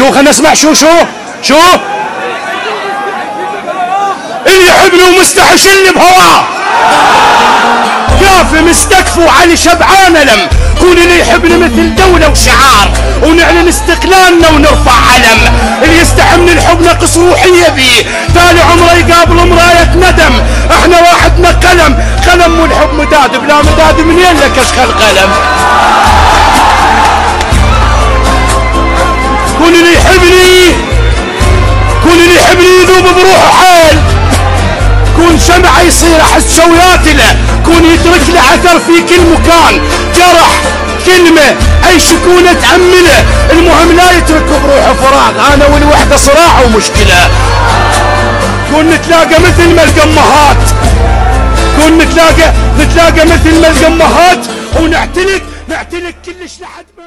شو خلنا نسمع شو شو؟ شو؟ اللي يحبني ومستحش اللي بهواه. كافي مستكفي وعلي شبعان لم كون اللي يحبني مثل دولة وشعار. ونعلن استقلالنا ونرفع علم. اللي يستحمل الحب نقص روحية بيه تالي عمره يقابل مراية ندم. إحنا واحدنا قلم. قلم والحب مداد بلا مداد منين لك اشخى القلم؟ كون اللي يحبني كون اللي يحبني يذوب بروحه حال كون شمعة يصير أحس شوياتي له كون يترك له اثر في كل مكان. جرح كلمة اي شكونة تأمله المهم لا يترك بروحه فراغ. أنا والوحدة صراع ومشكلة. كون نتلاقى مثل ما القمهات كون نتلاقى نتلاقى مثل ما القمهات ونعتلك نعتلك كلش لحد ما